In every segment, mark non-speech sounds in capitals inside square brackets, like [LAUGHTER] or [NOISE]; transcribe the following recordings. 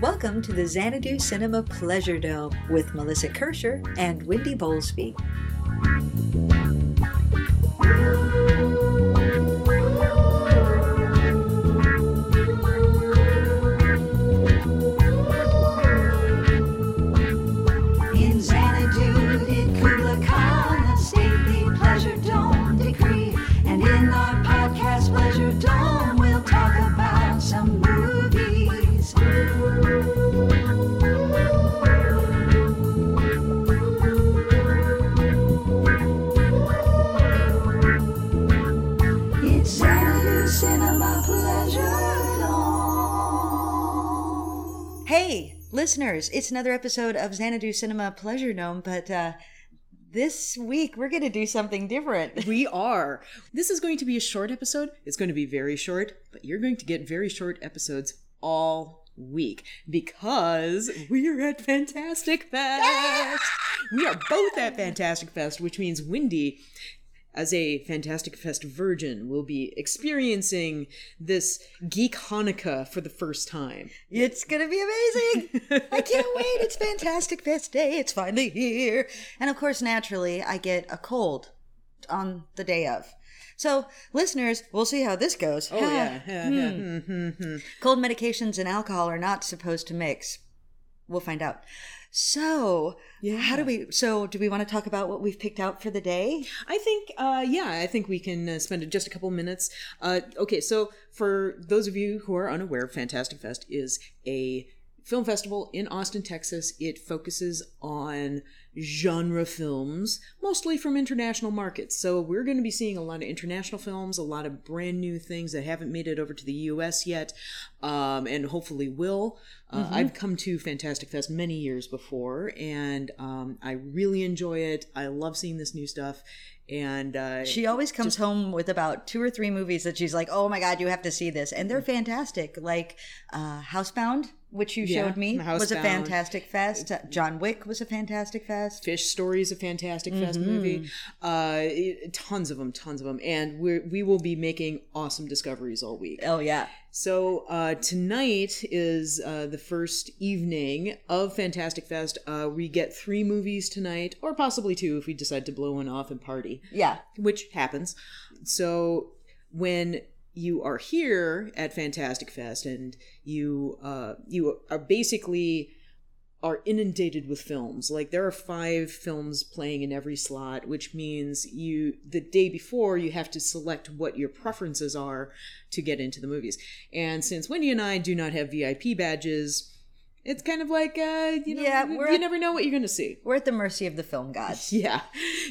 Welcome to the Xanadu Cinema Pleasure Dome with Melissa Kirscher and Wendy Bowlesby. Hey, listeners, it's another episode of Xanadu Cinema Pleasure Dome, but uh, this week we're going to do something different. We are. This is going to be a short episode. It's going to be very short, but you're going to get very short episodes all week because we're at Fantastic Fest. We are both at Fantastic Fest, which means Wendy, as a Fantastic Fest virgin, will be experiencing this Geek Hanukkah for the first time. It's to be amazing. I can't [LAUGHS] wait. It's Fantastic Fest Day. It's finally here. And of course, naturally, I get a cold on the day of. So, listeners, we'll see how this goes. Oh, yeah. yeah, [LAUGHS] yeah. Hmm, [LAUGHS] hmm. Cold medications and alcohol are not supposed to mix. We'll find out. So, Yeah. how do we? So, do we want to talk about what we've picked out for the day? I think, uh, yeah, I think we can uh, spend just a couple minutes. Uh, okay, so for those of you who are unaware, Fantastic Fest is a film festival in Austin, Texas. It focuses on genre films, mostly from international markets. So we're going to be seeing a lot of international films, a lot of brand new things that haven't made it over to the US yet, um, and hopefully will. Uh, I've come to Fantastic Fest many years before, and um, I really enjoy it. I love seeing this new stuff. And uh, She always comes home with about two or three movies that she's like, "Oh my god, you have to see this," and they're fantastic. Like uh, Housebound, which you Yeah, showed me, was a fantastic fest. Uh, John Wick was a fantastic fest. Fish Story is a fantastic fest Mm-hmm. movie. Uh, it- tons of them, tons of them, and we we will be making awesome discoveries all week. Oh yeah, So uh, tonight is uh, the first evening of Fantastic Fest. Uh, we get three movies tonight, or possibly two if we decide to blow one off and party, yeah. which happens. So when you are here at Fantastic Fest and you uh, you are basically are inundated with films. Like there are five films playing in every slot, which means you the day before you have to select what your preferences are to get into the movies. And since Wendy and I do not have VIP badges, it's kind of like uh, you know, Yeah, you, at- never know what you're going to see. We're at the mercy of the film gods. [LAUGHS] Yeah,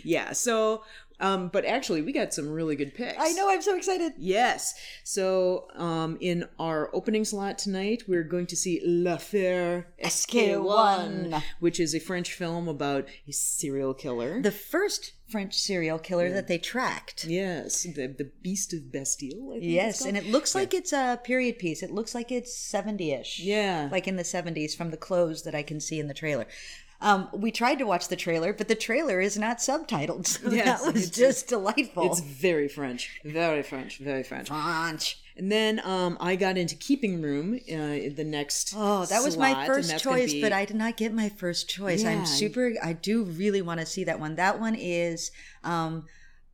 yeah. So, um, but actually, we got some really good picks. I know. I'm so excited. Yes. So, um, in our opening slot tonight, we're going to see La L'Affaire SK1. which is a French film about a serial killer. The first French serial killer that they tracked. yes, the, the Beast of Bastille. I think Yes, and it looks like it's a period piece. It looks like it's 70-ish. Yeah. Like in the 70s from the clothes that I can see in the trailer. Um, we tried to watch the trailer, but the trailer is not subtitled. [LAUGHS] So Yes, that was it's- just delightful. It's very French, very French, very French. French. And then um, I got into Keeping Room uh, the next. Oh, that was my slot, and first choice, be- but I did not get my first choice. Yeah. I'm super. I do really want to see that one. That one is. Um,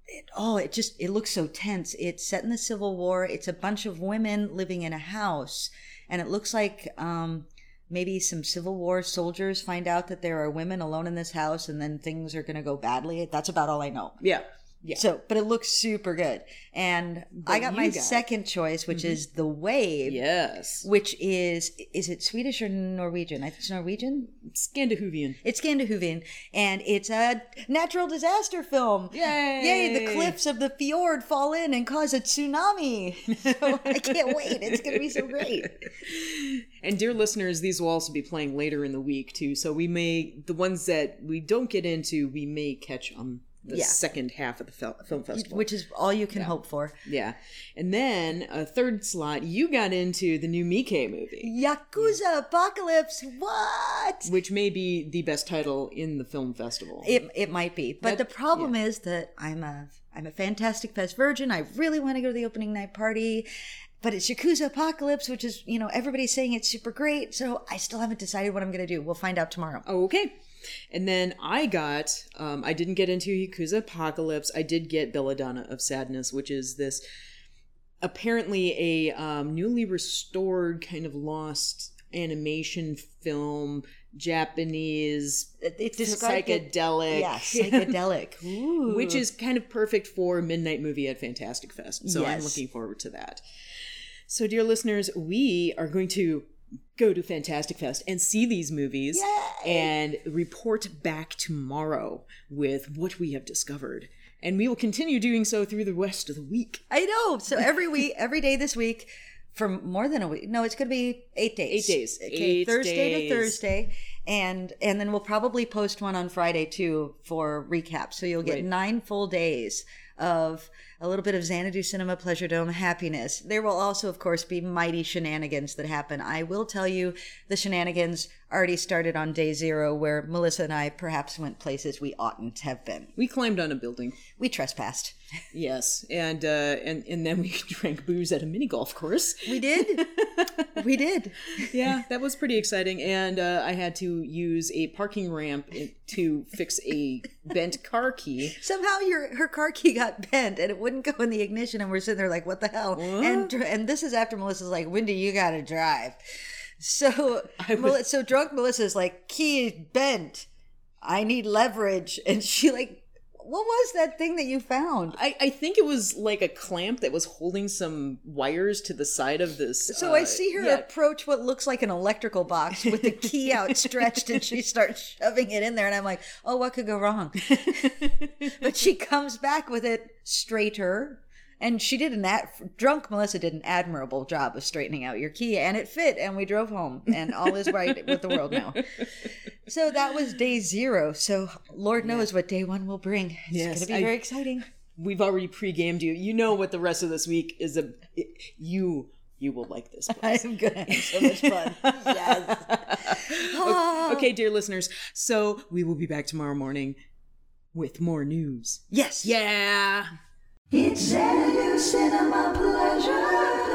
it, oh, it just it looks so tense. It's set in the Civil War. It's a bunch of women living in a house, and it looks like um, maybe some Civil War soldiers find out that there are women alone in this house, and then things are going to go badly. That's about all I know. Yeah, yeah. So, but it looks super good. And I got my got- second choice, which mm-hmm. is The Wave yes. which is is it Swedish or Norwegian? I think it's Norwegian. Scandinavian. It's Scandinavian, and it's a natural disaster film. Yay! Yay! The cliffs of the fjord fall in and cause a tsunami. [LAUGHS] So I can't wait. It's gonna be so great. [LAUGHS] And dear listeners, these will also be playing later in the week too. So we may the ones that we don't get into, we may catch on the Yeah. second half of the fel- film festival. Which is all you can hope for. yeah, and then a third slot, you got into the new Miike movie, Yakuza Apocalypse. What? which may be the best title in the film festival. It it might be, but That- the problem is that I'm a I'm a Fantastic Fest virgin. I really want to go to the opening night party, but it's Yakuza Apocalypse, which is, you know, everybody's saying it's super great. So I still haven't decided what I'm going to do. We'll find out tomorrow. Okay. And then I got, um, I didn't get into Yakuza Apocalypse. I did get Belladonna of Sadness, which is this apparently a um, newly restored kind of lost animation film, Japanese, It described it- psychedelic. Yeah, [LAUGHS] psychedelic. Ooh. which is kind of perfect for midnight movie at Fantastic Fest. So I'm looking forward to that. So, dear listeners, we are going to go to Fantastic Fest and see these movies and report back tomorrow with what we have discovered. And we will continue doing so through the rest of the week. I know. So every week, every day this week, for more than a week. No, it's going to be eight days. Eight days. Okay, Eight Thursday days. to Thursday, and and then we'll probably post one on Friday too for recap. So you'll get Right. nine full days of a little bit of Xanadu Cinema Pleasure Dome happiness. There will also, of course, be mighty shenanigans that happen. I will tell you, the shenanigans already started on day zero, where Melissa and I perhaps went places we oughtn't have been. We climbed on a building. We trespassed. [LAUGHS] Yes. And uh and and then we [LAUGHS] drank booze at a mini golf course. We did. [LAUGHS] we did. yeah, that was pretty exciting. And uh, I had to use a parking ramp to fix a bent car key. somehow your her car key got bent and it wouldn't go in the ignition and we're sitting there like what the hell? And and this is after melissa's like wendy you gotta drive. So [LAUGHS] Mel- so drunk melissa's like key is bent. I need leverage. And she like what was that thing that you found I, I think it was like a clamp that was holding some wires to the side of this. so uh, I see her yeah. approach what looks like an electrical box with the key [LAUGHS] outstretched, and she starts shoving it in there. And I'm like, "Oh, what could go wrong?" [LAUGHS] but she comes back with it straighter, and she did an ad- drunk Melissa did an admirable job of straightening out your key, and it fit. And we drove home, and all is right [LAUGHS] with the world now. So that was day zero. So Lord knows what day one will bring. It's Yes, going to be I- very exciting. We've already pre-gamed you. You know what the rest of this week is. A you you will like this. place. I'm going to have so much fun. yes. [LAUGHS] Ah. okay, dear listeners. So we will be back tomorrow morning with more news. Yes. Yeah. It's Xanadu Cinema Pleasure.